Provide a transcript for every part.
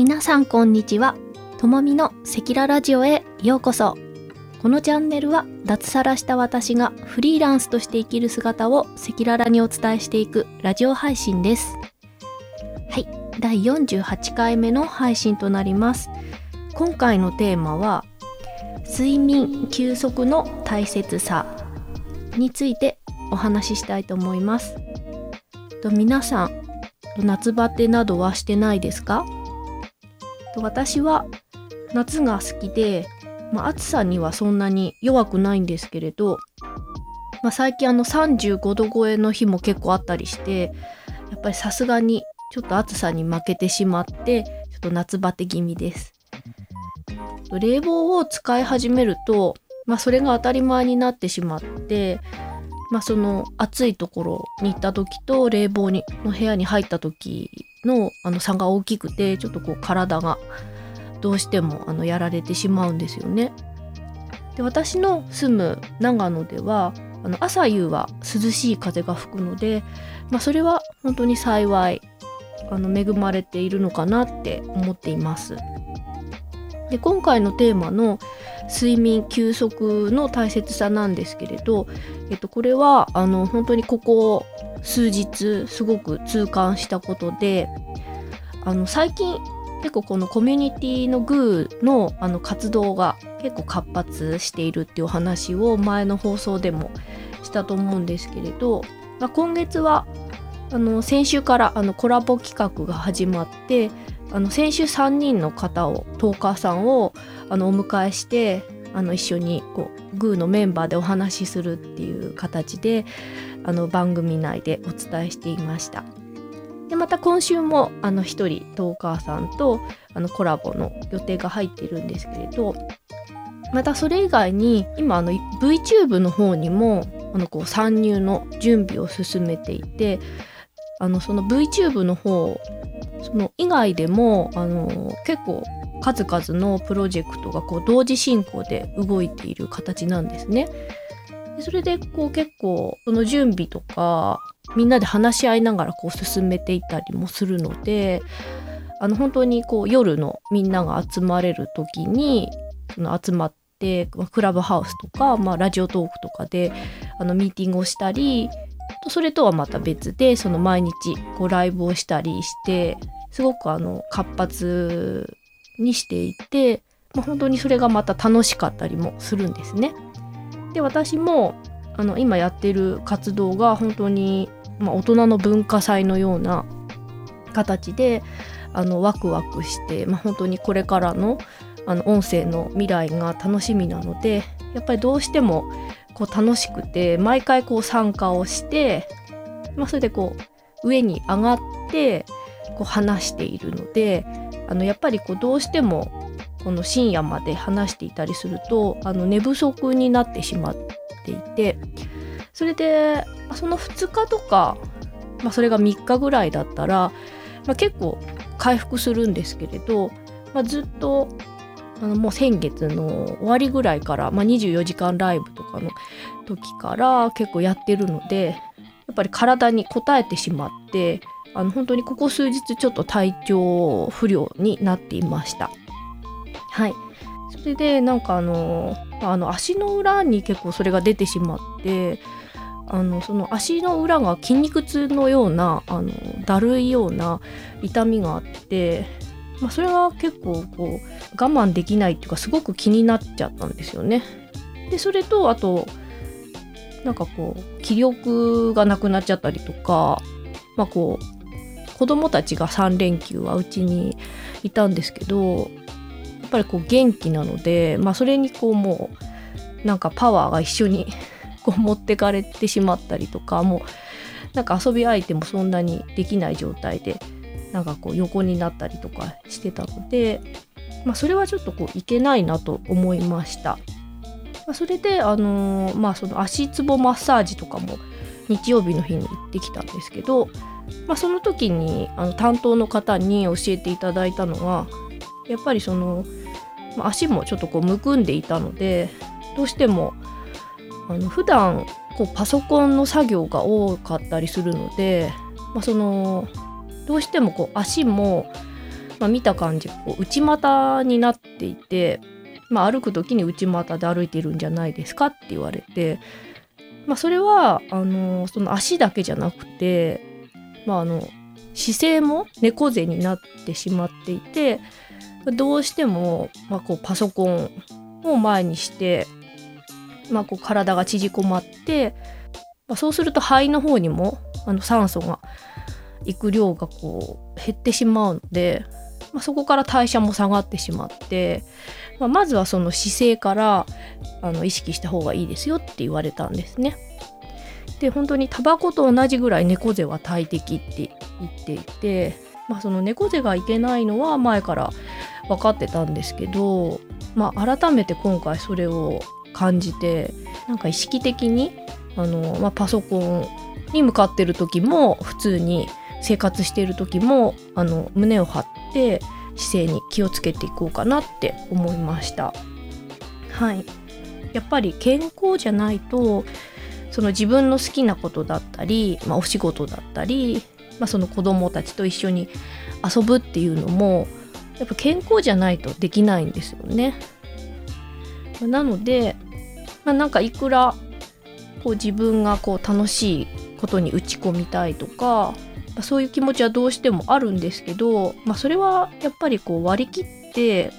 皆さんこんにちは。ともみの赤裸ラジオへようこそ。このチャンネルは脱サラした私がフリーランスとして生きる姿を赤裸々にお伝えしていくラジオ配信です。はい。第48回目の配信となります。今回のテーマは睡眠休息の大切さについてお話ししたいと思います。と皆さん夏バテなどはしてないですか？私は夏が好きで、まあ、暑さにはそんなに弱くないんですけれど、まあ、最近あの35度超えの日も結構あったりしてやっぱりさすがにちょっと暑さに負けてしまってちょっと夏バテ気味です。冷房を使い始めると、まあ、それが当たり前になってしまって、まあ、その暑いところに行った時と冷房にの部屋に入った時のあの差が大きくてちょっとこう体がどうしてもあのやられてしまうんですよね。で私の住む長野ではあの朝夕は涼しい風が吹くので、まあ、それは本当に幸いあの恵まれているのかなって思っています。で今回のテーマの睡眠休息の大切さなんですけれど、えっと、これはあの本当にここ数日すごく痛感したことであの最近結構このコミュニティのグーのあの活動が結構活発しているっていうお話を前の放送でもしたと思うんですけれど、まあ、今月はあの先週からあのコラボ企画が始まってあの先週3人の方をトーカーさんをあのお迎えしてあの一緒にこうグーのメンバーでお話しするっていう形であの番組内でお伝えしていました。でまた今週もあの1人トーカーさんとあのコラボの予定が入っているんですけれどまたそれ以外に今あの VTube の方にもあのこう参入の準備を進めていてあのその VTube の方その以外でもあの結構数々のプロジェクトがこう同時進行で動いている形なんですね。でそれでこう結構その準備とかみんなで話し合いながらこう進めていたりもするのであの本当にこう夜のみんなが集まれる時にその集まってクラブハウスとか、まあ、ラジオトークとかであのミーティングをしたりそれとはまた別でその毎日こうライブをしたりしてすごくあの活発にしていて、まあ、本当にそれがまた楽しかったりもするんですね。で私もあの今やってる活動が本当に、まあ、大人の文化祭のような形であのワクワクして、まあ、本当にこれからのあの音声の未来が楽しみなのでやっぱりどうしてもこう楽しくて毎回こう参加をして、まあ、それでこう上に上がってこう話しているのであのやっぱりこうどうしてもこの深夜まで話していたりするとあの寝不足になってしまっていてそれでその2日とか、まあ、それが3日ぐらいだったら、まあ、結構回復するんですけれど、まあ、ずっとあのもう先月の終わりぐらいから、まあ、24時間ライブとかの時から結構やってるのでやっぱり体に応えてしまってあの本当にここ数日ちょっと体調不良になっていました。はいそれでなんかあのあの足の裏に結構それが出てしまってあのその足の裏が筋肉痛のようなあのだるいような痛みがあって、まあ、それは結構こう我慢できないっていうかすごく気になっちゃったんですよね。でそれとあとなんかこう気力がなくなっちゃったりとかまあこう子供たちが3連休はうちにいたんですけどやっぱりこう元気なので、まあ、それにこうもうなんかパワーが一緒に こう持ってかれてしまったりとかもうなんか遊び相手もそんなにできない状態でなんかこう横になったりとかしてたので、まあ、それはちょっとこういけないなと思いました。まあ、それで、あのー、まあ、その足つぼマッサージとかも日曜日の日に行ってきたんですけど、まあ、その時にあの担当の方に教えていただいたのはやっぱりその、まあ、足もちょっとこうむくんでいたのでどうしてもあの普段こうパソコンの作業が多かったりするので、まあ、そのどうしてもこう足もまあ、見た感じこう内股になっていて、まあ、歩く時に内股で歩いてるんじゃないですかって言われて、まあ、それはあのその足だけじゃなくて、まあ、あの姿勢も猫背になってしまっていてどうしても、まあ、こうパソコンを前にして、まあ、こう体が縮こまって、まあ、そうすると肺の方にもあの酸素が行く量がこう減ってしまうので、まあ、そこから代謝も下がってしまって、まあ、まずはその姿勢からあの意識した方がいいですよって言われたんですね。で本当にタバコと同じぐらい猫背は大敵って言っていて、まあ、その猫背がいけないのは前から分かってたんですけど、まあ、改めて今回それを感じてなんか意識的にあの、まあ、パソコンに向かってる時も普通に生活している時もあの胸を張って姿勢に気をつけていこうかなって思いましたはいやっぱり健康じゃないとその自分の好きなことだったり、まあ、お仕事だったり、まあ、その子供たちと一緒に遊ぶっていうのもやっぱ健康じゃないとできないんですよね。なので、まあ、なんかいくらこう自分がこう楽しいことに打ち込みたいとかそういう気持ちはどうしてもあるんですけど、まあ、それはやっぱりこう割り切って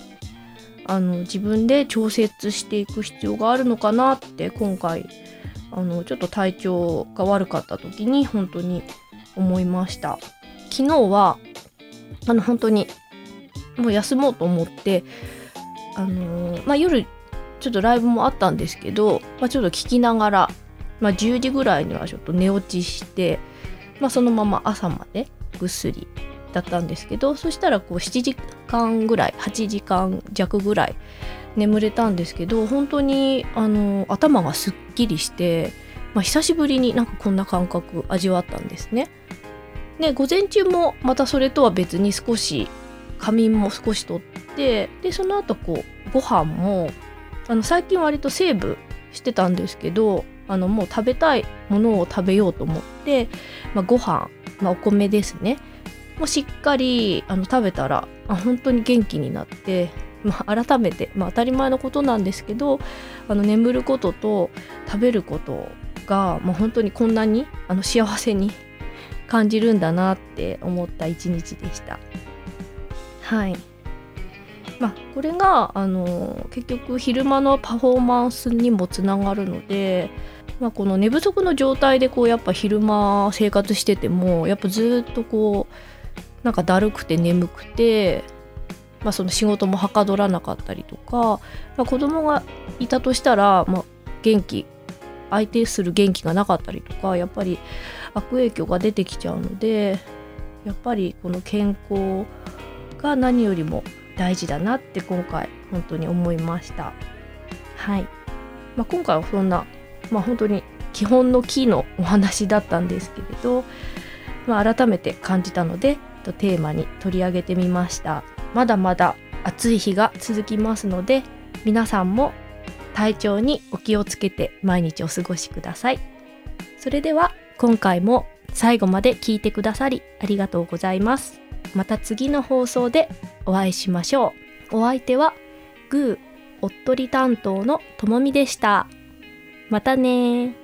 あの自分で調節していく必要があるのかなって今回あのちょっと体調が悪かった時に本当に思いました。昨日はあの本当にもう休もうと思ってあのー、まあ、夜ちょっとライブもあったんですけど、まあ、ちょっと聞きながら、まあ、10時ぐらいにはちょっと寝落ちしてまあ、そのまま朝までぐっすりだったんですけどそしたらこう7時間ぐらい8時間弱ぐらい眠れたんですけど本当にあの頭がすっきりして、まあ、久しぶりになんかこんな感覚味わったんですね。で午前中もまたそれとは別に少し仮眠も少しとってでその後こうご飯もあの最近割とセーブしてたんですけどあのもう食べたいものを食べようと思って、まあ、ご飯、まあ、お米ですねもしっかりあの食べたらあ本当に元気になって、まあ、改めて、まあ、当たり前のことなんですけどあの眠ることと食べることが、まあ、本当にこんなにあの幸せに感じるんだなって思った一日でした。はいまあ、これがあの結局昼間のパフォーマンスにもつながるのでまあ、この寝不足の状態でこうやっぱ昼間生活しててもやっぱずっとこうなんかだるくて眠くて、まあ、その仕事もはかどらなかったりとか、まあ、子供がいたとしたら、まあ、元気相手する元気がなかったりとかやっぱり悪影響が出てきちゃうのでやっぱりこの健康が何よりも大事だなって今回本当に思いました。はい、まあ、今回はそんなまあ、本当に基本のキーのお話だったんですけれど、まあ、改めて感じたのでテーマに取り上げてみました。まだまだ暑い日が続きますので皆さんも体調にお気をつけて毎日お過ごしください。それでは今回も最後まで聞いてくださりありがとうございます。また次の放送でお会いしましょう。お相手はグーおっとり担当のともみでした。またね